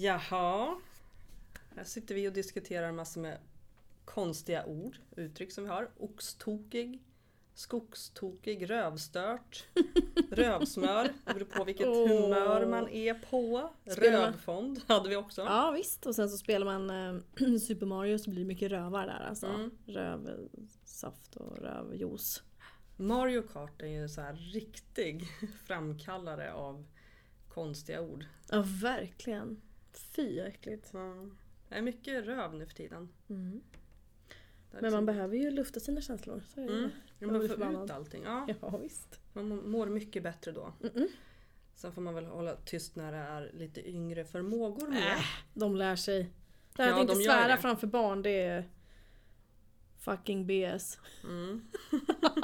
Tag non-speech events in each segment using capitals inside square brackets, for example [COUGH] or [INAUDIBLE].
Jaha. Här sitter vi och diskuterar massor med konstiga ord, uttryck som vi har. Oxtokig, skogstokig, rövstört, [LAUGHS] rövsmör. Det beror på vilket Åh. humör man är på. Spelar man- Rövfond hade vi också. Ja visst, och sen så spelar man eh, [CLEARS THROAT] Super Mario så blir det mycket rövar där alltså. Mm. Rövsaft och rövjuice. Mario Kart är ju så här riktig [LAUGHS] framkallare av konstiga ord. Ja verkligen. Fy äckligt. Så, Det är mycket röv nu för tiden. Mm. Men man liksom- behöver ju lufta sina känslor. Så är. Mm. Man får förbannad. ut allting. Ja, [LAUGHS] Ja visst. man mår mycket bättre då. Mm-mm. Sen får man väl hålla tyst när det är lite yngre förmågor med. Äh, de lär sig. Det här Ja, att inte de svära framför barn det är fucking BS. Mm.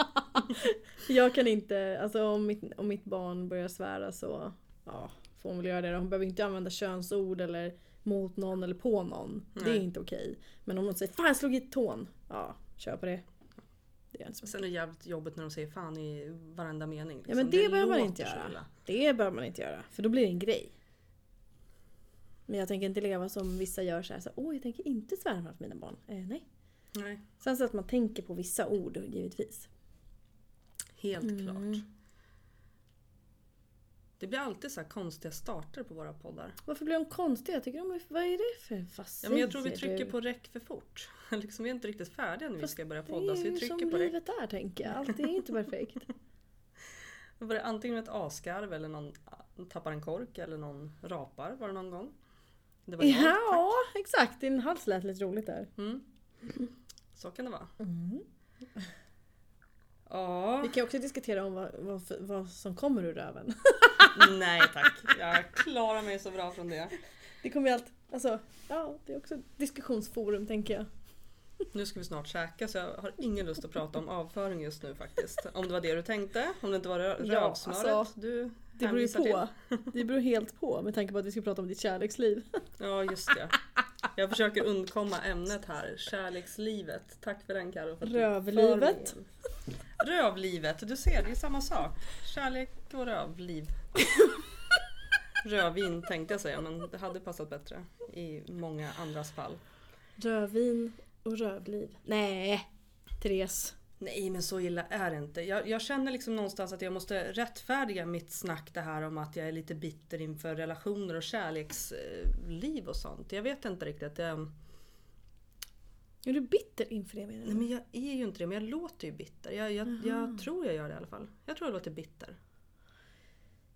[LAUGHS] Jag kan inte, alltså om mitt, om mitt barn börjar svära så ja, göra det. Hon behöver inte använda könsord eller mot någon eller på någon. Det är Nej. inte okej. Men om någon säger 'Fan jag slog i tån' Ja, kör på det. Det är inte så Sen är det jävligt jobbigt när de säger fan i varenda mening. liksom. Ja men det, behöver man inte göra. Det behöver man inte göra. För då blir det en grej. Men jag tänker inte leva som vissa gör så här. Så, Åh jag tänker inte svära framför mina barn. Eh, nej. Nej, Sen så att man tänker på vissa ord givetvis. helt Mm. klart. Det blir alltid så här konstiga starter på våra poddar. Varför blir de konstiga? Jag tycker de är, vad är det för vad Ja, men jag tror vi trycker du? på räck för fort. [LAUGHS] liksom, vi är inte riktigt färdiga när vi Fast ska börja podda så vi trycker som på livet är tänker jag. Allt är inte perfekt. Det [LAUGHS] [LAUGHS] var det antingen ett asgarv eller någon tappar en kork eller någon rapar var det någon gång. Det var jag, ja, exakt. Din hals lät lite roligt där. Mm. Så kan det vara. Mm. Ja, Vi kan också diskutera om vad, vad, vad som kommer ur röven. [LAUGHS] nej tack. Jag klarar mig så bra från det. Det kommer ju allt, alltså, ja, det är också diskussionsforum tänker jag. Nu ska vi snart käka så jag har ingen lust att prata om avföring just nu faktiskt. Om det var det du tänkte, om det inte var rö- Ja, rövsnöret alltså, du Det beror ju hänvisar till. på. Det beror helt på med tanke på att vi ska prata om ditt kärleksliv. Ja just det. Jag försöker undkomma ämnet här. Kärlekslivet. Tack för den du Rövlivet. Rövlivet. Du ser, det är samma sak. Kärlek och rövliv. [LAUGHS] Rödvin tänkte jag säga men det hade passat bättre i många andras fall. Rödvin och rövliv. Nej, Therese. Nej men så illa är det inte. Jag, jag känner liksom någonstans att jag måste rättfärdiga mitt snack det här om att jag är lite bitter inför relationer och kärleksliv och sånt. Jag vet inte riktigt. Jag, Är du bitter inför det menar Nej du? men jag är ju inte det, men jag låter ju bitter. Jag, jag, jag tror jag gör det i alla fall. Jag tror jag låter bitter.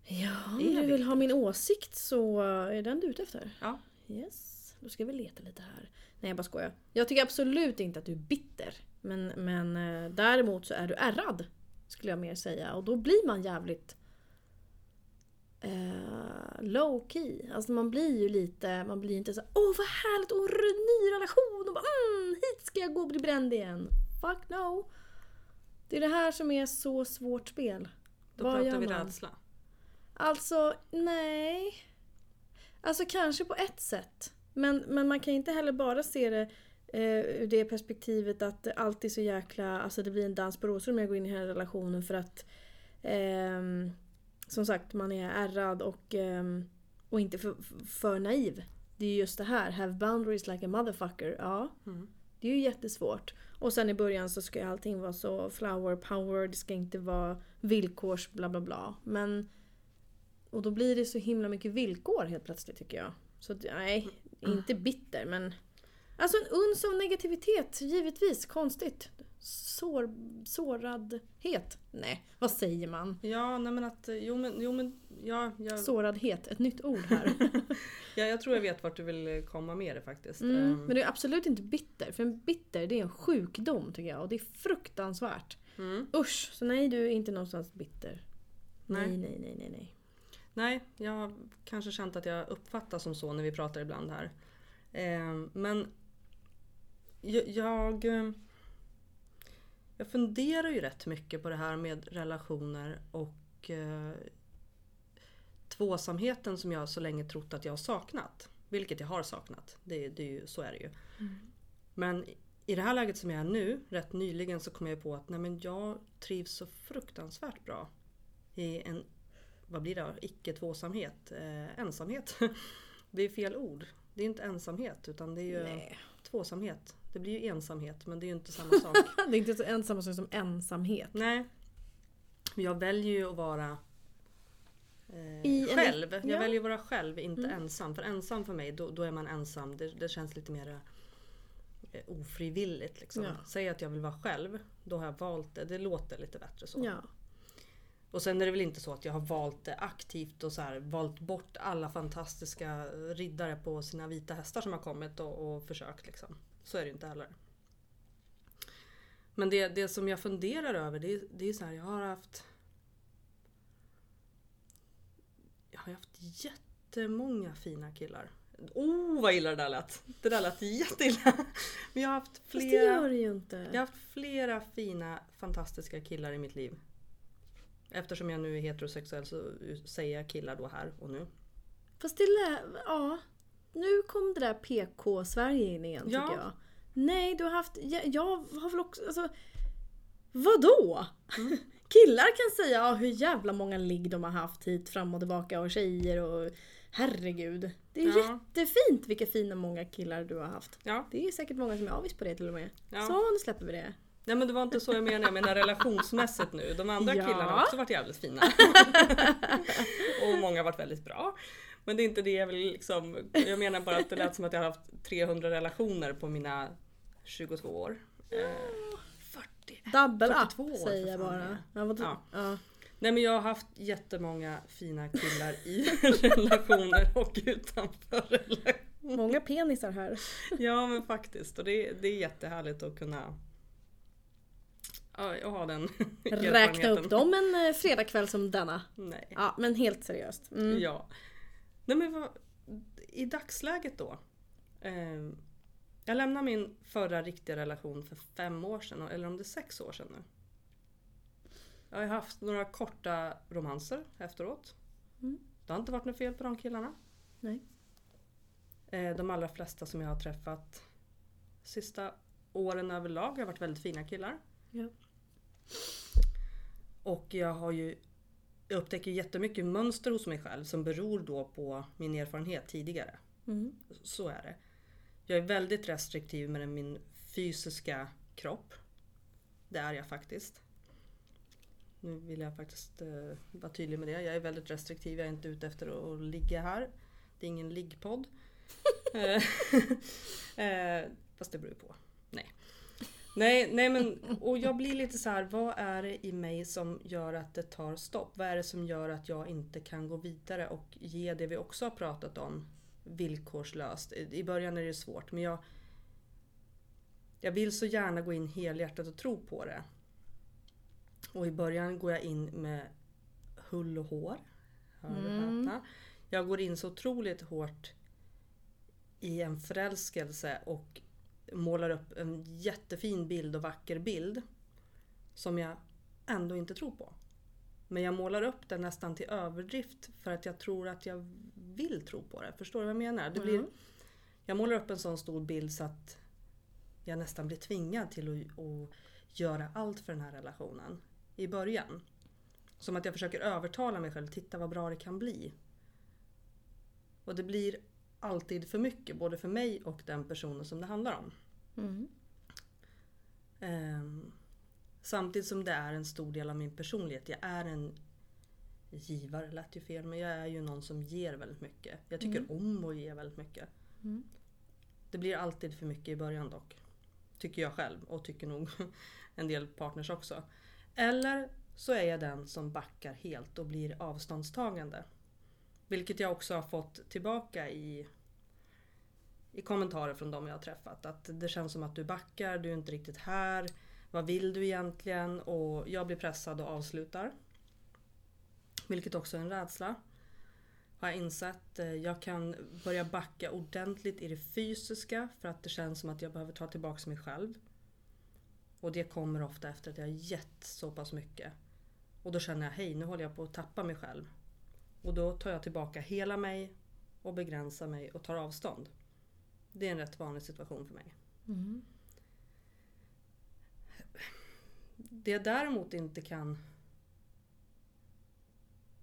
Ja, om du vill bitter? ha min åsikt så är den du ute efter? Ja. Yes, då ska vi leta lite här. Nej jag bara skojar. Jag tycker absolut inte att du är bitter. Men, men eh, däremot så är du ärrad. Skulle jag mer säga. Och då blir man jävligt eh, low key. Alltså man blir ju lite, man blir inte så åh vad härligt, åh ny relation. Och bara, mm, hit ska jag gå och bli bränd igen. Fuck no. Det är det här som är så svårt spel. Då Vad pratar vi rädsla. Alltså, nej. Alltså kanske på ett sätt. Men, men man kan inte heller bara se det eh, ur det perspektivet att det alltid är så jäkla, alltså det blir en dans på rosor om jag går in i den här relationen för att ehm, som sagt man är ärrad och, ehm, och inte för, för naiv. Det är ju just det här, have boundaries like a motherfucker. Ja, Mm. det är ju jättesvårt. Och sen i början så ska ju allting vara så flower power, det ska inte vara villkors bla bla bla. Men och då blir det så himla mycket villkor helt plötsligt tycker jag. Så nej, inte bitter men... Alltså en uns av negativitet, givetvis. Konstigt. Sår, såradhet. Nej, vad säger man? Ja, nej men att, jo men, jo men, ja, jag, Såradhet, ett nytt ord här. [LAUGHS] ja, jag tror jag vet vart du vill komma med det faktiskt. Mm, Ehm, men det är absolut inte bitter. För en bitter det är en sjukdom tycker jag. Och det är fruktansvärt. mm. Usch, så nej du är inte någonstans bitter. Nej. Nej, nej, nej, nej, nej. Nej, jag har kanske känt att jag uppfattas som så när vi pratar ibland här. Ehm, men jag, jag, eh, jag funderar ju rätt mycket på det här med relationer och eh, tvåsamheten som jag så länge trott att jag har saknat. Vilket jag har saknat. Det, det är ju, så är det ju. Men i det här läget som jag är nu, rätt nyligen, så kom jag på att nej, men jag trivs så fruktansvärt bra i en vad blir det, icke tvåsamhet, eh, ensamhet. [LAUGHS] Det är fel ord. Det är inte ensamhet utan det är ju Nej. tvåsamhet. Det blir ju ensamhet men det är ju inte samma sak. [LAUGHS] Det är inte så samma sak som ensamhet. Nej. Jag väljer ju att vara eh, I en- själv. Jag ja. väljer att vara själv, inte Mm. ensam. För ensam för mig, då, då är man ensam. Det, det känns lite mer eh, ofrivilligt. Liksom. Ja. Säg att jag vill vara själv, då har jag valt det. Det låter lite bättre så. Ja. Och sen är det väl inte så att jag har valt det aktivt och så här, valt bort alla fantastiska riddare på sina vita hästar som har kommit och, och försökt. Liksom. Så är det inte heller. Men det, det som jag funderar över det, det är så här, jag har haft Jag har haft jättemånga fina killar. Oh vad illa det där lät! Det där lät jätteilla. Men jag har haft Fast det flera gör det ju inte. jag har haft flera fina, fantastiska killar i mitt liv. Eftersom jag nu är heterosexuell så säger jag killar då här och nu. Fast det lä... Ja. Nu kom det där PK-Sverige in igen Ja. tycker jag. Nej, du har haft... Jag, jag har väl också... Alltså, vadå? Mm. [LAUGHS] Killar kan säga ja, hur jävla många ligg de har haft hit fram och tillbaka och tjejer och... Herregud. Det är Ja. jättefint vilka fina många killar du har haft. Ja, Det är säkert många som är avis på det till och med. Ja. Så nu släpper vi det. nej men det var inte så jag menade. Jag menar relationsmässigt nu. De andra [LAUGHS] Ja. killarna har också varit jävligt fina. [LAUGHS] och många har varit väldigt bra. Men det är inte det jag vill liksom. Jag menar bara att det lät som att jag har haft 300 relationer på mina 22 år. Eh, 40. Double 42 up år, säger jag bara. det. Ja, Ja. ja. Nej men jag har haft jättemånga fina killar i [LAUGHS] relationer och utanför relationer. Många penisar här. Ja men faktiskt och det, det är jättehärligt att kunna jag har den [LAUGHS] Räkna upp dem en eh, fredagkväll som denna. Nej. Ja, men helt seriöst. Mm. Ja. Nej men vad, i dagsläget då. Eh, jag lämnade min förra riktiga relation för fem år sedan, eller om det är sex år sedan nu. Jag har haft några korta romanser efteråt. Mm. Det har inte varit något fel på de killarna. Nej. Eh, de allra flesta som jag har träffat sista åren överlag har varit väldigt fina killar. Ja. Och jag har ju jag upptäcker jättemycket mönster hos mig själv som beror då på min erfarenhet tidigare. Mm. Så är det. Jag är väldigt restriktiv med min fysiska kropp. Det är jag faktiskt. Nu vill jag faktiskt eh, vara tydlig med det. Jag är väldigt restriktiv. Jag är inte ute efter att ligga här. Det är ingen liggpodd. [LAUGHS] Eh, [LAUGHS] eh, fast det beror på. Nej. Nej, men och jag blir lite så här. Vad är det i mig som gör att det tar stopp? Vad är det som gör att jag inte kan gå vidare och ge det vi också har pratat om villkorslöst? I början är det svårt men jag jag vill så gärna gå in helhjärtat och tro på det. Och i början går jag in med hull och hår. Hör och Mm. Jag går in så otroligt hårt i en förälskelse och målar upp en jättefin bild och vacker bild. Som jag ändå inte tror på. Men jag målar upp den nästan till överdrift för att jag tror att jag vill tro på det. Förstår du vad jag menar? Det blir, Mm. jag målar upp en sån stor bild så att jag nästan blir tvingad till att, att göra allt för den här relationen i början. Som att jag försöker övertala mig själv, titta vad bra det kan bli. Och det blir alltid för mycket, både för mig och den personen som det handlar om. Mm. Ehm, samtidigt som det är en stor del av min personlighet. Jag är en givare, lät ju fel, men jag är ju någon som ger väldigt mycket. Jag tycker Mm. om att ge väldigt mycket. Mm. Det blir alltid för mycket i början dock. Tycker jag själv och tycker nog [LAUGHS] en del partners också. Eller så är jag den som backar helt och blir avståndstagande. Vilket jag också har fått tillbaka i, i kommentarer från de jag har träffat. Att det känns som att du backar, du är inte riktigt här. Vad vill du egentligen? Och jag blir pressad och avslutar. Vilket också är en rädsla. Har jag insett. Eh, jag kan börja backa ordentligt i det fysiska för att det känns som att jag behöver ta tillbaka mig själv. Och det kommer ofta efter att jag har gett så pass mycket. Och då känner jag, hej nu håller jag på att tappa mig själv. Och då tar jag tillbaka hela mig och begränsar mig och tar avstånd. Det är en rätt vanlig situation för mig. Mm. Det jag däremot inte kan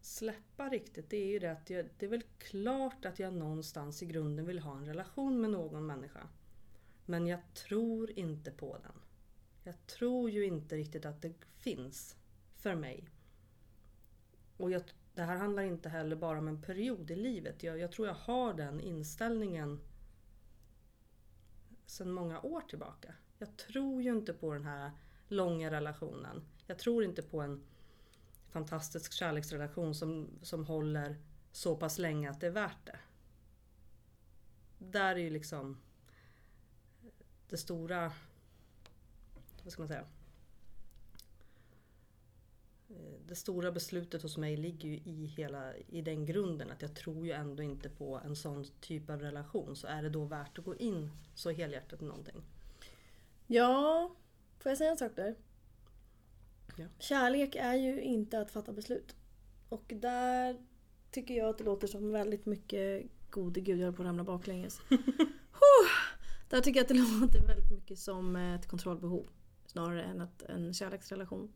släppa riktigt det är ju det att jag, det är väl klart att jag någonstans i grunden vill ha en relation med någon människa. Men jag tror inte på den. Jag tror ju inte riktigt att det finns för mig. Och jag, det här handlar inte heller bara om en period i livet. Jag, jag tror jag har den inställningen sedan många år tillbaka. Jag tror ju inte på den här långa relationen. Jag tror inte på en fantastisk kärleksrelation som, som håller så pass länge att det är värt det. Där är ju liksom det stora, vad ska man säga? Det stora beslutet hos mig ligger ju i, hela, i den grunden att jag tror ju ändå inte på en sån typ av relation. Så är det då värt att gå in så helhjärtat i någonting? Ja, får jag säga en sak där? Ja. Kärlek är ju inte att fatta beslut. Och där tycker jag att det låter som väldigt mycket gode gud, jag på att ramla baklänges. [LAUGHS] Där tycker jag att det [LAUGHS] låter väldigt mycket som ett kontrollbehov. Snarare än att en kärleksrelation.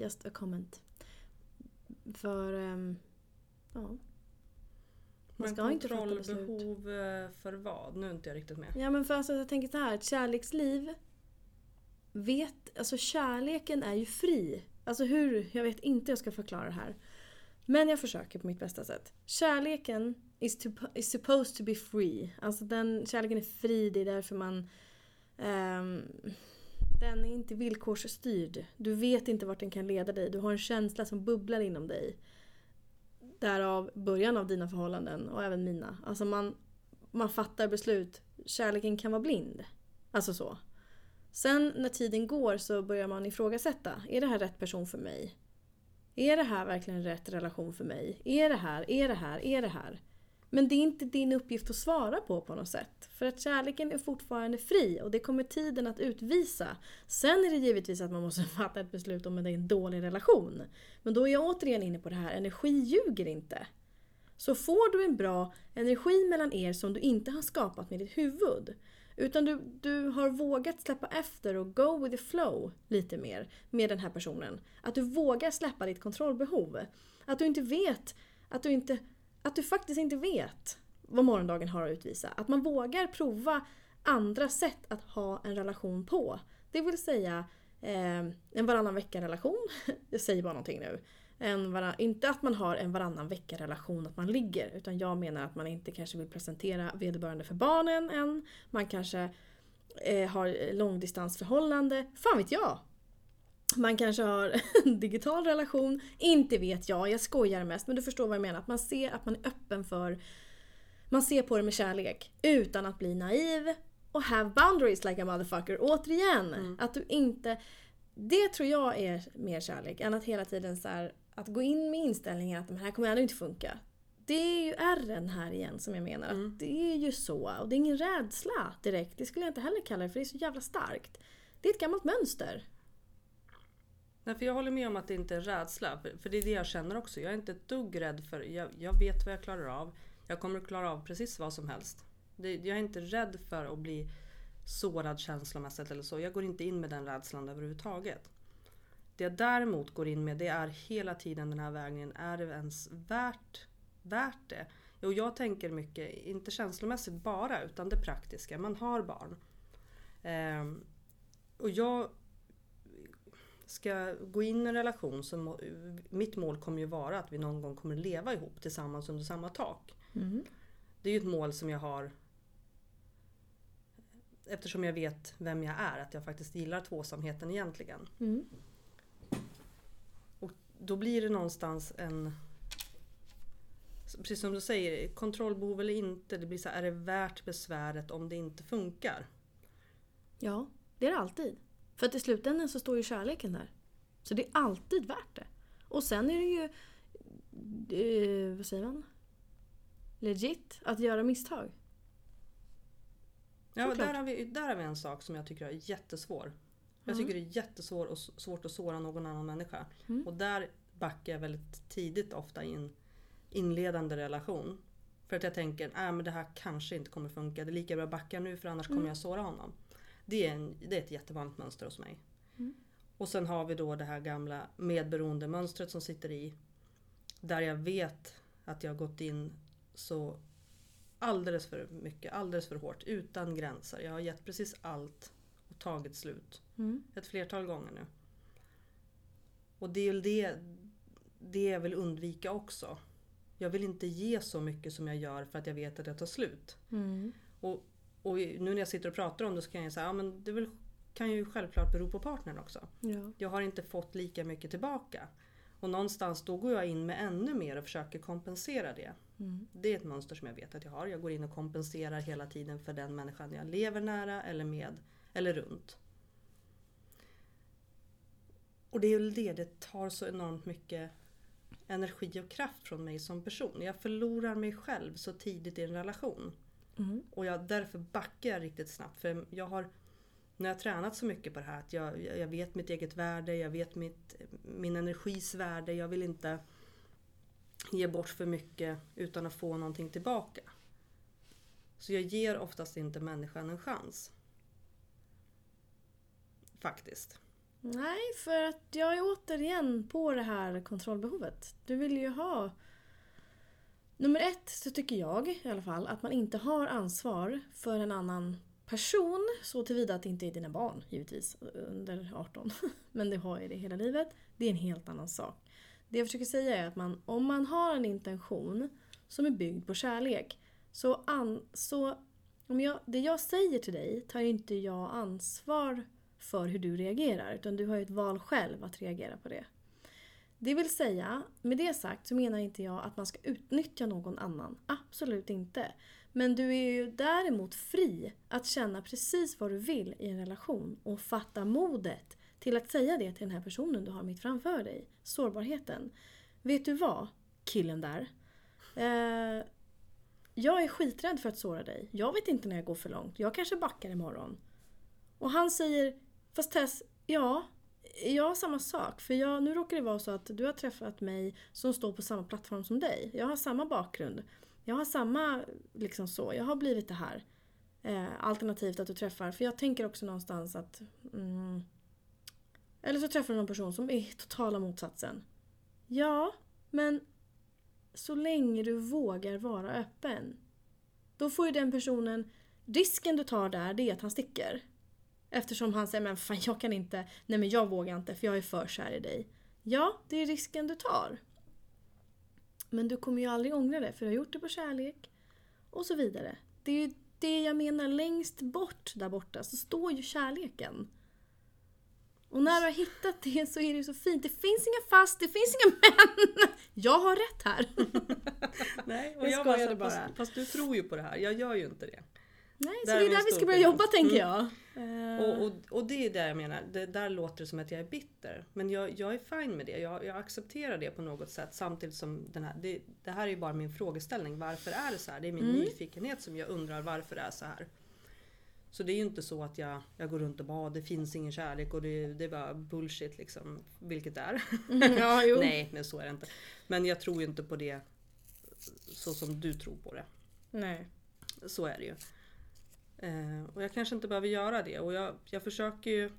Just a comment. För, ehm, ja. Man Men ska beslut. kontrollbehov eh, för vad? Nu är inte jag riktigt med. Ja men för alltså, jag tänker så här, ett kärleksliv vet, alltså kärleken är ju fri. Alltså hur, jag vet inte hur jag ska förklara det här. Men jag försöker på mitt bästa sätt. Kärleken is, to, is supposed to be free. Alltså den, kärleken är fri, det är därför man... ehm, den är inte villkorsstyrd. Du vet inte vart den kan leda dig. Du har en känsla som bubblar inom dig. Därav början av dina förhållanden och även mina. Alltså man, man fattar beslut. Kärleken kan vara blind. Alltså så. Sen när tiden går så börjar man ifrågasätta. Är det här rätt person för mig? Är det här verkligen rätt relation för mig? Är det här? Är det här? Är det här? Men det är inte din uppgift att svara på på något sätt. För att kärleken är fortfarande fri och det kommer tiden att utvisa. Sen är det givetvis att man måste [LAUGHS] fatta ett beslut om det är en dålig relation. Men då är jag återigen inne på det här, energi ljuger inte. Så får du en bra energi mellan er som du inte har skapat med ditt huvud. Utan du, du har vågat släppa efter och go with the flow lite mer med den här personen. Att du vågar släppa ditt kontrollbehov. Att du inte vet, att du, inte, att du faktiskt inte vet vad morgondagen har att utvisa. Att man vågar prova andra sätt att ha en relation på. Det vill säga eh, en varannan vecka-relation. [LAUGHS] Jag säger bara någonting nu. En varann, inte att man har en varannan vecka-relation, att man ligger. Utan jag menar att man inte kanske vill presentera vederbörande för barnen än. Man kanske eh, har långdistansförhållande. Fan vet jag! Man kanske har en digital relation. Inte vet jag, jag skojar mest. Men du förstår vad jag menar. Att man ser att man är öppen för... Man ser på det med kärlek. Utan att bli naiv. Och have boundaries like a motherfucker. Återigen! Mm. Att du inte... Det tror jag är mer kärlek än att hela tiden så här, att gå in med inställningen att det här kommer ändå inte funka. Det är ju ärren här igen som jag menar. Mm. Att det är ju så. Och det är ingen rädsla direkt. Det skulle jag inte heller kalla det för det är så jävla starkt. Det är ett gammalt mönster. Nej, för jag håller med om att det inte är rädsla. För, det är det jag känner också. Jag är inte ett dugg rädd för... Jag, jag vet vad jag klarar av. Jag kommer att klara av precis vad som helst. Det, jag är inte rädd för att bli sårad känslomässigt eller så. Jag går inte in med den rädslan överhuvudtaget. Det jag däremot går in med det är hela tiden den här vägningen. Är det ens värt, värt det? Och jag tänker mycket, inte känslomässigt bara, utan det praktiska. Man har barn. Eh, och jag ska gå in i en relation så må, mitt mål kommer ju vara att vi någon gång kommer leva ihop tillsammans under samma tak. Mm. Det är ju ett mål som jag har eftersom jag vet vem jag är, att jag faktiskt gillar tvåsamheten egentligen. Mm. Då blir det någonstans en... Precis som du säger, kontrollbehov eller inte. Det blir så här, är det värt besväret om det inte funkar? Ja, det är det alltid. För att i slutändan så står ju kärleken där. Så det är alltid värt det. Och sen är det ju... Eh, vad säger man? Legit att göra misstag. Ja, där har, vi, där har vi en sak som jag tycker är jättesvår. Jag tycker det är jättesvårt och svårt att såra någon annan människa. Mm. Och där backar jag väldigt tidigt ofta i en inledande relation. För att jag tänker, äh, men det här kanske inte kommer funka. Det är lika bra att backa nu för annars kommer Mm. jag såra honom. Det är, en, det är ett jättevanligt mönster hos mig. Mm. Och sen har vi då det här gamla medberoendemönstret som sitter i. Där jag vet att jag har gått in så alldeles för mycket, alldeles för hårt, utan gränser. Jag har gett precis allt och tagit slut. Mm. Ett flertal gånger nu. Och det är väl det, det jag vill undvika också. Jag vill inte ge så mycket som jag gör för att jag vet att jag tar slut. Mm. Och, och nu när jag sitter och pratar om det så kan jag säga ja, men det väl, kan ju självklart bero på partnern också. Ja. Jag har inte fått lika mycket tillbaka. Och någonstans då går jag in med ännu mer och försöker kompensera det. Mm. Det är ett mönster som jag vet att jag har. Jag går in och kompenserar hela tiden för den människan jag lever nära eller med eller runt. Och det är väl det, det tar så enormt mycket energi och kraft från mig som person. Jag förlorar mig själv så tidigt i en relation. Mm. Och jag, därför backar jag riktigt snabbt. För jag har, när jag har tränat så mycket på det här, att jag, jag vet mitt eget värde, jag vet mitt, min energis värde. Jag vill inte ge bort för mycket utan att få någonting tillbaka. Så jag ger oftast inte människan en chans. Faktiskt. Nej, för att jag är återigen på det här kontrollbehovet. Du vill ju ha... Nummer ett så tycker jag i alla fall att man inte har ansvar för en annan person så tillvida att det inte är dina barn givetvis under 18. [LAUGHS] Men det har ju det hela livet. Det är en helt annan sak. Det jag försöker säga är att man, om man har en intention som är byggd på kärlek så, an, så om jag, det jag säger till dig tar ju inte jag ansvar för hur du reagerar utan du har ju ett val själv att reagera på det. Det vill säga, med det sagt så menar inte jag att man ska utnyttja någon annan. Absolut inte. Men du är ju däremot fri att känna precis vad du vill i en relation och fatta modet till att säga det till den här personen du har mitt framför dig. Sårbarheten. Vet du vad, killen där? Eh, jag är skiträdd för att såra dig. Jag vet inte när jag går för långt. Jag kanske backar imorgon. Och han säger, fast Tess, ja, Ja, samma sak. För jag, nu råkar det vara så att du har träffat mig som står på samma plattform som dig. Jag har samma bakgrund. Jag har samma, liksom så, jag har blivit det här. Eh, alternativt att du träffar, för jag tänker också någonstans att mm, eller så träffar du någon person som är totala motsatsen. Ja, men så länge du vågar vara öppen. Då får ju den personen, risken du tar där det är att han sticker. Eftersom han säger men fan jag kan inte, nej men jag vågar inte för jag är för kär i dig. Ja, det är risken du tar. Men du kommer ju aldrig ångra det för du har gjort det på kärlek. Och så vidare. Det är ju det jag menar längst bort där borta så står ju kärleken. Och när du har hittat det så är det så fint. Det finns inga fast, det finns inga men. [LAUGHS] Jag har rätt här. [LAUGHS] Nej, och Jag jag bara. fast, fast du tror ju på det här. Jag gör ju inte det. Nej, så Där det är är där vi ska börja skillnad. jobba tänker jag. Mm. Eh, Och, och, och det är det jag menar. Det, där låter det som att jag är bitter. Men jag, jag är fine med det. Jag, jag accepterar det på något sätt. Samtidigt som den här, det, det här är ju bara min frågeställning. Varför är det så här? Det är min Mm. nyfikenhet som jag undrar varför det är så här. Så det är ju inte så att jag, jag går runt och bara det finns ingen kärlek och det, det är bara bullshit liksom. Vilket det är. ja, jo. [LAUGHS] Nej, men så är det inte. Men jag tror ju inte på det så som du tror på det. Nej. Så är det ju. Eh, och jag kanske inte behöver göra det. Och jag, jag försöker ju,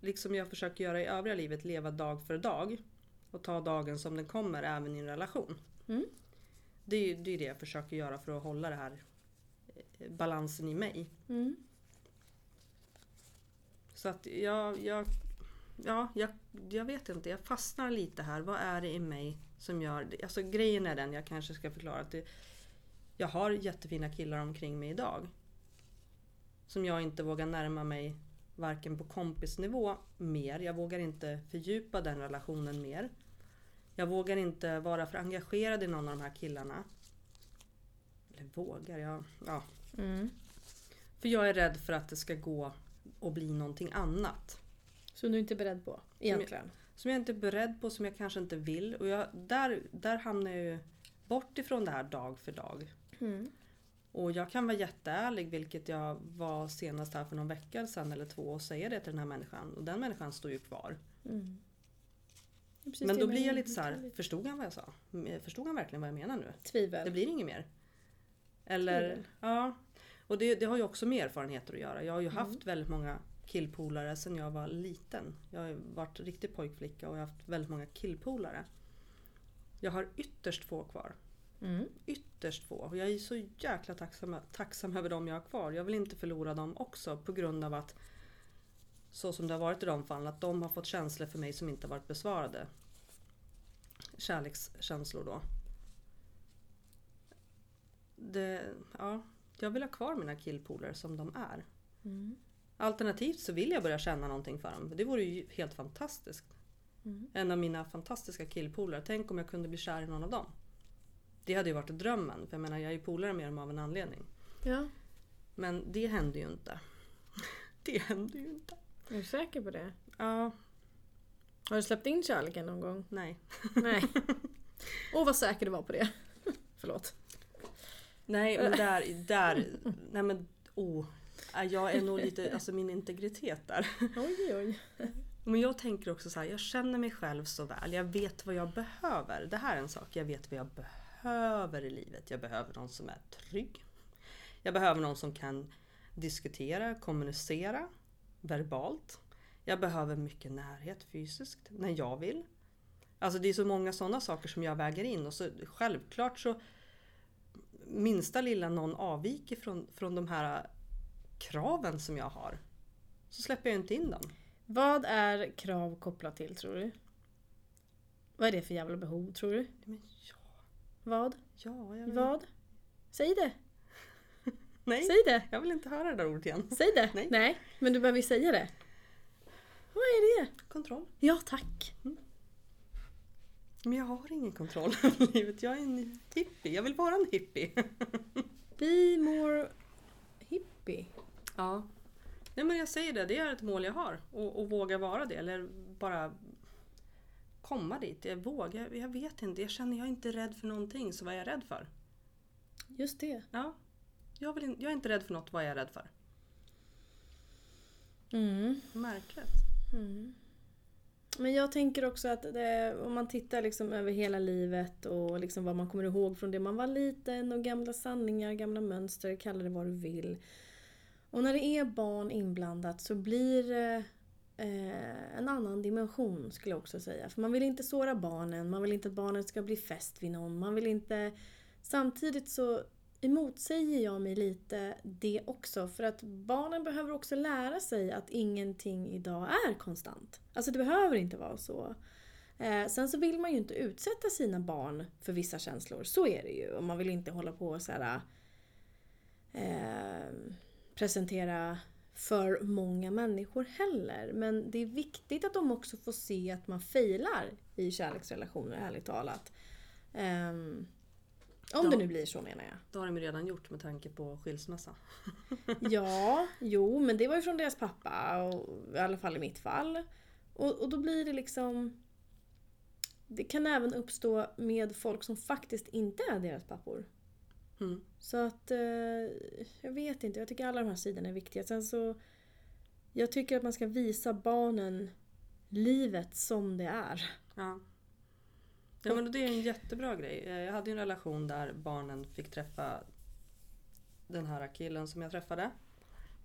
liksom jag försöker göra i övriga livet, leva dag för dag. Och ta dagen som den kommer även i en relation. Mm. Det är ju det, är det jag försöker göra för att hålla det här eh, balansen i mig. Mm. Så att jag, jag, ja, jag, jag vet inte, jag fastnar lite här. Vad är det i mig som gör det? Alltså grejen är den, jag kanske ska förklara att det, jag har jättefina killar omkring mig idag. Som jag inte vågar närma mig varken på kompisnivå mer. Jag vågar inte fördjupa den relationen mer. Jag vågar inte vara för engagerad i någon av de här killarna. Eller vågar, jag, ja. Mm. För jag är rädd för att det ska gå och bli någonting annat. Som du inte är beredd på egentligen. Som jag inte är beredd på, som jag kanske inte vill. Och jag, där, där hamnar jag ju bort ifrån det här dag för dag. Mm. Och jag kan vara jätteärlig, vilket jag var senast här för någon vecka sedan eller två och säga det till den här människan. Och den människan står ju kvar. Mm. Precis Men då blir jag lite så här, förstod han vad jag sa? Förstod han verkligen vad jag menar nu? Tvivel. Det blir inget mer. Eller, Tvivel. ja. Och det, det har ju också med erfarenheter att göra. Jag har ju Mm. haft väldigt många killpolare sedan jag var liten. Jag har varit riktig pojkflicka och jag har haft väldigt många killpolare. Jag har ytterst få kvar. Mm. Ytterst få. Jag är så jäkla tacksam, tacksam över dem jag har kvar. Jag vill inte förlora dem också på grund av att så som det har varit i de fallen, att de har fått känslor för mig som inte varit besvarade. Kärlekskänslor då. Det, ja, jag vill ha kvar mina killpolare som de är. Mm. Alternativt så vill jag börja känna någonting för dem. Det vore ju helt fantastiskt. Mm. En av mina fantastiska killpolare. Tänk om jag kunde bli kär i någon av dem. Det hade ju varit drömmen. För jag menar, jag är ju polare med dem av en anledning. Ja, Men det hände ju inte. [LAUGHS] Det hände ju inte. är du säker på det? Ja, Har du släppt in kärleken någon gång? nej. Nej. [LAUGHS] Åh vad säker du var på det. [LAUGHS] Förlåt. Nej, men där, där, nej men oh. Jag är nog lite, alltså min integritet där. Oj oj. Men jag tänker också så här, jag känner mig själv så väl. Jag vet vad jag behöver. Det här är en sak, jag vet vad jag behöver i livet. Jag behöver någon som är trygg. Jag behöver någon som kan diskutera, kommunicera verbalt. Jag behöver mycket närhet fysiskt när jag vill. Alltså det är så många sådana saker som jag väger in och så självklart så minsta lilla någon avviker från, från de här kraven som jag har så släpper jag inte in dem. Vad är krav kopplat till tror du? Vad är det för jävla behov tror du? Men ja, Vad? ja jag vill, Vad? Säg det! [LAUGHS] Nej, Säg det! jag vill inte höra det där ordet igen. Säg det! Nej. men du behöver ju säga det. Vad är det? Kontroll. Ja tack! Men jag har ingen kontroll över [LAUGHS] livet. Jag är en hippie. Jag vill vara en hippie. [LAUGHS] Be more hippie. Ja. Nej men jag säger det, det är ett mål jag har. Och, och våga vara det. Eller bara komma dit. Jag vågar, jag vet inte. Jag känner jag är inte rädd för någonting. Så vad är jag rädd för? Just det. Ja. Jag, vill, jag är inte rädd för något. Vad är jag rädd för? Mm. Märkligt. Mm. Men jag tänker också att det, om man tittar liksom över hela livet och liksom vad man kommer ihåg från det man var liten och gamla sanningar, gamla mönster, kalla det vad du vill. Och när det är barn inblandat så blir det eh, en annan dimension skulle jag också säga. För man vill inte såra barnen, man vill inte att barnet ska bli fäst vid någon, man vill inte... Samtidigt så emotsäger jag mig lite det också för att barnen behöver också lära sig att ingenting idag är konstant. Alltså det behöver inte vara så. Eh, sen så vill man ju inte utsätta sina barn för vissa känslor, så är det ju. Och man vill inte hålla på och så här, eh, presentera för många människor heller. Men det är viktigt att de också får se att man failar i kärleksrelationer, ärligt talat. Ehm, om Ja. det nu blir så menar jag. Det har de ju redan gjort med tanke på skilsmässa. [LAUGHS] Ja, jo, men det var ju från deras pappa. Och, I alla fall i mitt fall. Och, och då blir det liksom... Det kan även uppstå med folk som faktiskt inte är deras pappor. Mm. Så att... Eh, jag vet inte, jag tycker alla de här sidorna är viktiga. Sen så... Jag tycker att man ska visa barnen livet som det är. Ja. Ja men det är en jättebra grej. Eh, Jag hade ju en relation där barnen fick träffa den här killen som jag träffade.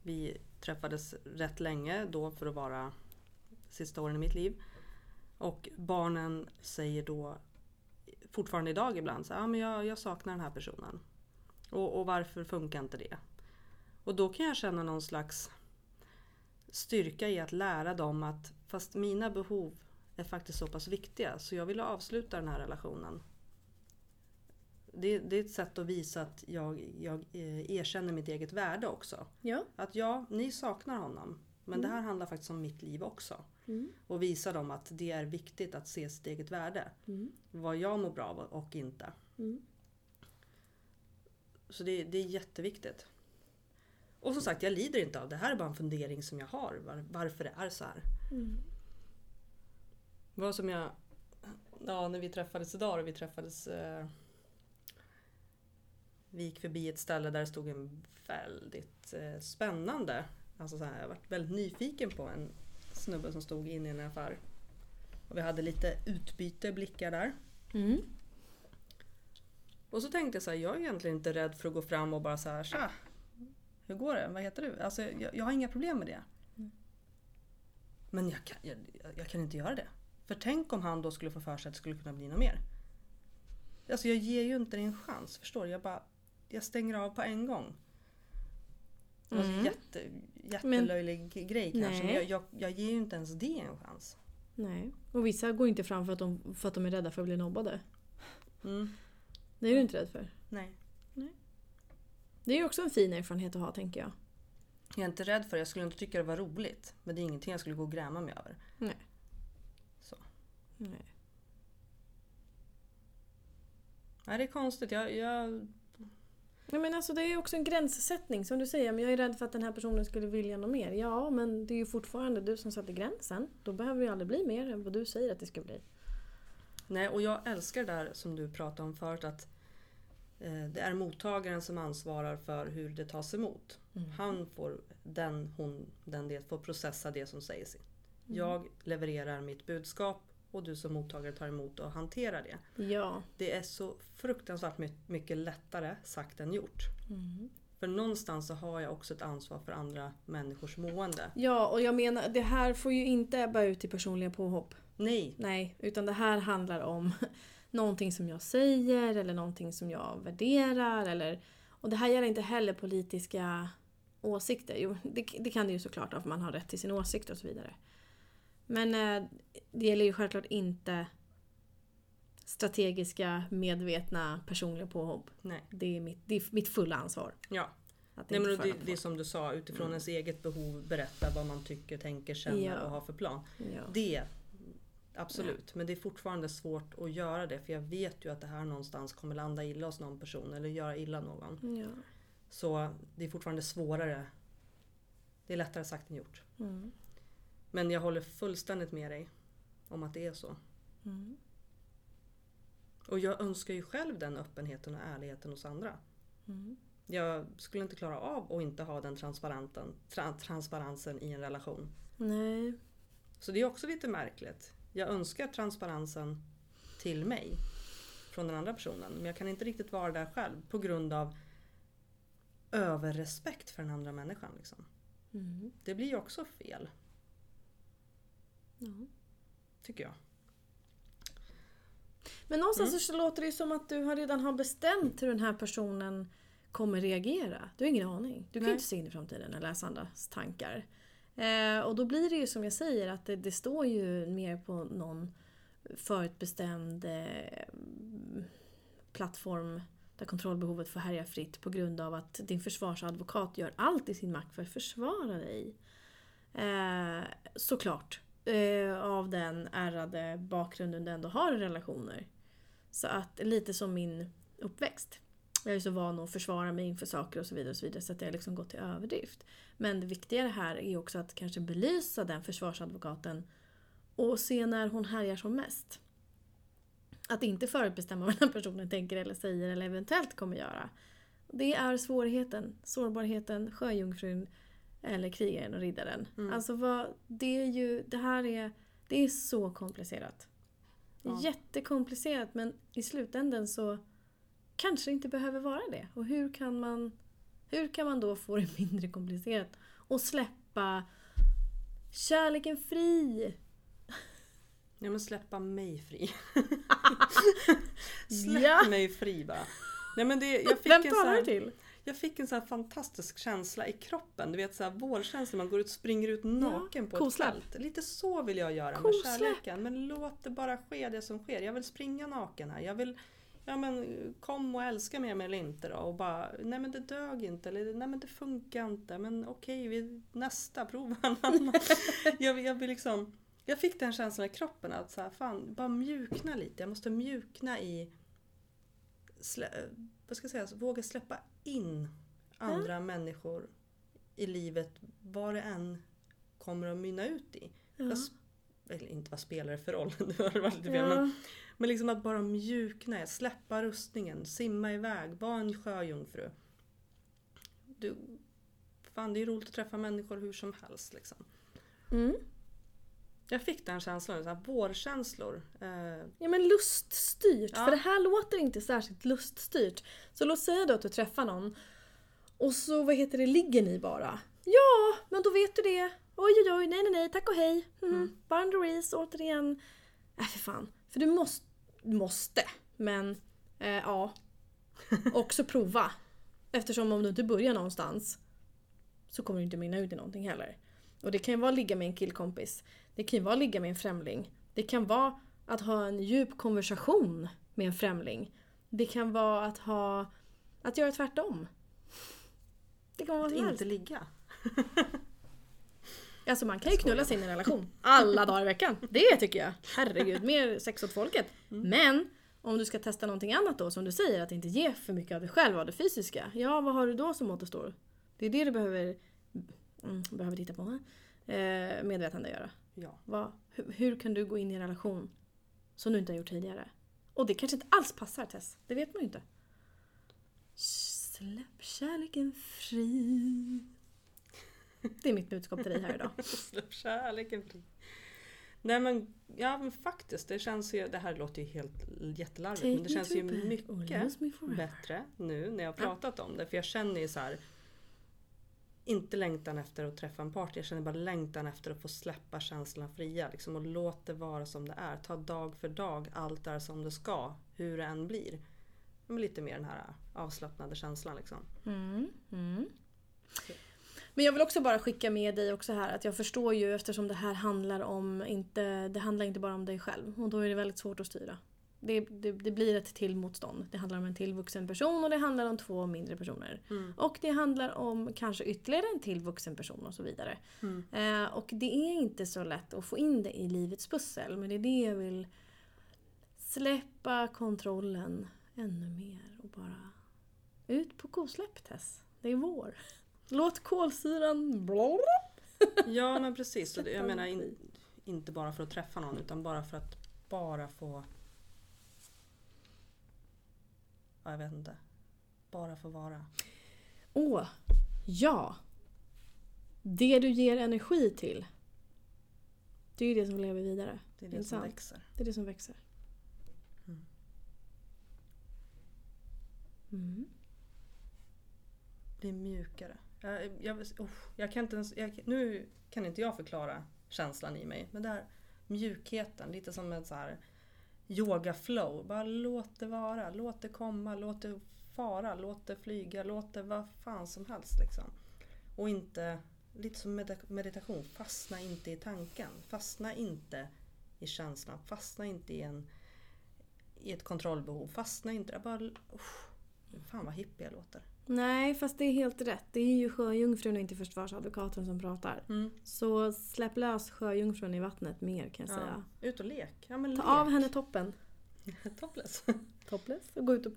Vi träffades rätt länge då för att vara sista åren i mitt liv. Och barnen säger då fortfarande idag ibland så ah, men jag, jag saknar den här personen. Och, och varför funkar inte det? Och då kan jag känna någon slags styrka i att lära dem att fast mina behov är faktiskt så pass viktiga så jag ville avsluta den här relationen. Det, det är ett sätt att visa att jag, jag eh, erkänner mitt eget värde också. Ja. Att ja, ni saknar honom. Men det här handlar faktiskt om mitt liv också. Mm. Och visa dem att det är viktigt att se sitt eget värde. Mm. Vad jag mår bra av och inte. Så det, det är jätteviktigt. Och som sagt, jag lider inte av det. här är bara en fundering som jag har. Var, varför det är så här. Mm. Vad som jag... Ja, när vi träffades idag och vi träffades... Eh, vi gick förbi ett ställe där det stod en väldigt eh, spännande... Alltså så här, jag varit väldigt nyfiken på en snubbe som stod inne i en affär. Och vi hade lite utbyte blickar där. Mm. Och så tänkte jag så här, jag är egentligen inte rädd för att gå fram och bara så här, tja! Hur går det? Vad heter du? Alltså, jag, jag har inga problem med det. Men jag kan, jag, jag kan inte göra det. För tänk om han då skulle få för sig att det skulle kunna bli något mer. Alltså jag ger ju inte det en chans, förstår du? Jag bara, jag stänger av på en gång. Det var en Mm. jätte, jättelöjlig grej kanske, men Nej. jag, jag, jag ger ju inte ens det en chans. Nej. Och vissa går inte fram för att de, för att de är rädda för att bli nobbade. Mm. Det är du inte rädd för. Nej. Det är ju också en fin erfarenhet att ha tänker jag. Jag är inte rädd för det, jag skulle inte tycka det var roligt. Men det är ingenting jag skulle gå och gräma mig över. Nej. Så. Nej. Nej, det är konstigt. Jag, jag, Ja, men alltså det är ju också en gränssättning som du säger. Men jag är rädd för att den här personen skulle vilja något mer. Ja, men det är ju fortfarande du som sätter gränsen. Då behöver det ju aldrig bli mer än vad du säger att det ska bli. nej, och jag älskar det där som du pratade om förut att det är mottagaren som ansvarar för hur det tas emot. Mm. Han får, den, hon, den det får processa det som sägs. Mm. Jag levererar mitt budskap och du som mottagare tar emot och hanterar det. Ja. Det är så fruktansvärt my- mycket lättare sagt än gjort. Mm. För någonstans så har jag också ett ansvar för andra människors mående. Ja, och jag menar det här får ju inte ebba ut i personliga påhopp. Nej, Nej, utan det här handlar om någonting som jag säger eller någonting som jag värderar. Eller, och det här gäller inte heller politiska åsikter. Jo, det, det kan det ju såklart för man har rätt till sin åsikt och så vidare. Men eh, det gäller ju självklart inte strategiska, medvetna, personliga påhopp. nej. Det är mitt, det är mitt fulla ansvar. Ja. Att Nej, men det, det är som du sa, utifrån ens eget behov berätta vad man tycker, tänker, känner Ja. och har för plan. ja. Det, absolut. Men det är fortfarande svårt att göra det för jag vet ju att det här någonstans kommer landa illa hos någon person eller göra illa någon. Ja. Så det är fortfarande svårare. Det är lättare sagt än gjort. Mm. Men jag håller fullständigt med dig om att det är så. Mm. Och jag önskar ju själv den öppenheten och ärligheten hos andra. Mm. Jag skulle inte klara av att inte ha den transparenten, tra, transparensen i en relation. Nej. Så det är också lite märkligt. Jag önskar transparensen till mig från den andra personen. Men jag kan inte riktigt vara där själv på grund av överrespekt för den andra människan. Liksom. Mm. Det blir ju också fel, Ja. tycker jag. Men någonstans så låter det ju som att du redan har bestämt hur den här personen kommer reagera. Du har ingen aning. Du kan Nej. inte se in i framtiden eller läsa andras tankar. Eh, och då blir det ju som jag säger att det, det står ju mer på någon förutbestämd eh, plattform där kontrollbehovet får härja fritt på grund av att din försvarsadvokat gör allt i sin makt för att försvara dig. Eh, såklart. Eh, av den ärrade bakgrunden du ändå har i relationer. Så att lite som min uppväxt. Jag är så van att försvara mig inför saker och så vidare. Och så vidare så att jag liksom gått till överdrift. Men det viktigare här är också att kanske belysa den försvarsadvokaten och se när hon härjar som mest. Att inte förutbestämma vad den personen tänker eller säger eller eventuellt kommer göra. Det är svårigheten, sårbarheten, sjöjungfrun eller krigaren och riddaren. Mm. Alltså vad, det är ju, det här är, det är så komplicerat. Ja. jättekomplicerat men i slutändan så kanske inte behöver vara det. Och hur kan man, hur kan man då få det [LAUGHS] mindre komplicerat? Och släppa kärleken fri! Ja men släppa mig fri. [LAUGHS] Släpp Ja. mig fri bara. Nej, men det, jag fick Vem en talar sån du här, till? Jag fick en sån här fantastisk känsla i kroppen. Du vet så här vårkänsla, man går ut springer ut naken på ett kosläpp. fält. Lite så vill jag göra med Kosläpp. kärleken. Men låt det bara ske det som sker. Jag vill springa naken här. Jag vill Ja men kom och älska mig eller inte då och bara nej men det dög inte eller nej men det funkar inte men okej vi, nästa prova en annan. [LAUGHS] jag, jag vill liksom Jag fick den känslan i kroppen att så här, fan bara mjukna lite. Jag måste mjukna i slä, vad ska jag säga, våga släppa in andra människor i livet vad det än kommer att mynna ut i. Ja. Vad sp- eller inte vad spelar det för roll, [LAUGHS] det var lite fel, men. Men liksom att bara mjukna, släppa rustningen, simma iväg, vara en sjöjungfru. Du, fan det är roligt att träffa människor hur som helst liksom. Mm. Jag fick den känslan, så här vårkänslor. Eh, Ja men luststyrt, Ja. för det här låter inte särskilt luststyrt. Så låt säga då att du träffar någon och så vad heter det, ligger ni bara. Ja, men då vet du det. oj oj oj, nej nej nej, tack och hej. Mm. Boundaries, återigen. Äh för fan. För du måste, måste, men eh, ja. Också prova. Eftersom om du inte börjar någonstans så kommer du inte minna ut i någonting heller. Och det kan ju vara att ligga med en killkompis. Det kan ju vara att ligga med en främling. Det kan vara att ha en djup konversation med en främling. Det kan vara att ha... Att göra tvärtom. Det kan vara Att helst. inte ligga. [LAUGHS] Alltså man kan ju knulla sig in i en relation alla dagar i veckan. Det tycker jag. Herregud, mer sex åt folket. Men om du ska testa någonting annat då, som du säger, att inte ge för mycket av dig själv, av det fysiska. Ja, vad har du då som återstår? Det är det du behöver, mm, behöver titta på. Eh, medvetande göra. Ja. Vad, hur, hur kan du gå in i en relation som du inte har gjort tidigare? Och det kanske inte alls passar Tess. Det vet man ju inte. Släpp kärleken fri. Det är mitt budskap till dig här idag. [LAUGHS] Släpp kärleken fri. Nej men, ja men faktiskt, det känns ju, det här låter ju helt jättelarvigt men det känns ju mycket bättre nu när jag har pratat om det. För jag känner ju så här. Inte längtan efter att träffa en partner, jag känner bara längtan efter att få släppa känslorna fria. Liksom, och låt det vara som det är. Ta dag för dag, allt är som det ska. Hur det än blir. Men lite mer den här avslappnade känslan liksom. Mm, mm. Men jag vill också bara skicka med dig också här att jag förstår ju eftersom det här handlar om inte, det handlar inte bara om dig själv och då är det väldigt svårt att styra. Det, det, det blir ett till motstånd. Det handlar om en till vuxen person och det handlar om två mindre personer. Mm. Och det handlar om kanske ytterligare en till vuxen person och så vidare. Mm. Eh, och det är inte så lätt att få in det i livets pussel men det är det jag vill släppa kontrollen ännu mer och bara ut på kosläpp Tess. Det är vår. Låt kolsyran. Ja men precis. Det- Jag menar in, inte bara för att träffa någon utan bara för att bara få... Ja, jag vet inte. Bara få vara. Åh, ja. Det du ger energi till. Det är ju det som lever vidare. Det är det Intressant. som växer. Det är det som växer. Mm. Mm. Bli mjukare. Jag, jag, oh, jag kan inte ens, jag, nu kan inte jag förklara känslan i mig. Men där mjukheten, lite som en så här yoga flow. Bara låt det vara, låt det komma, låt det fara, låt det flyga, låt det vad fan som helst liksom. Och inte, lite som meditation, fastna inte i tanken. Fastna inte i känslan, fastna inte i, en, i ett kontrollbehov. Fastna inte, bara, Oh, fan vad hippie jag låter. Nej, fast det är helt rätt. Det är ju sjöjungfrun och inte försvarsadvokaten som pratar. Så släpp lös sjöjungfrun i vattnet mer kan jag säga. Ja, ut och lek. Ja, Ta lek. av henne toppen. [LAUGHS] Topless. Topless. Och gå ut och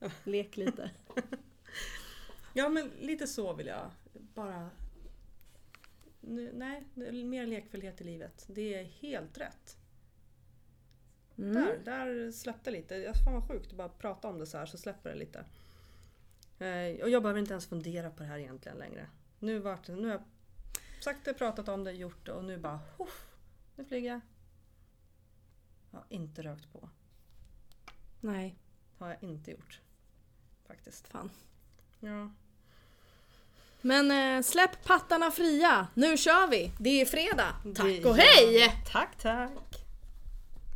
[LAUGHS] lek lite. Ja men lite så vill jag. Bara... Nu, nej, mer lekfullhet i livet. Det är helt rätt. Mm. Där, där släppte lite. Fan vad sjukt att bara prata om det så här så släpper det lite. Eh, och jag behöver inte ens fundera på det här egentligen längre. Nu, vart, det- nu har jag sagt det, pratat om det, gjort det och nu bara Huff, nu flyger jag. Jag har inte rökt på. Nej, har jag inte gjort. Faktiskt. fan. Ja. Men eh, släpp pattarna fria. Nu kör vi. Det är fredag. Tack Det och hej! Tack tack!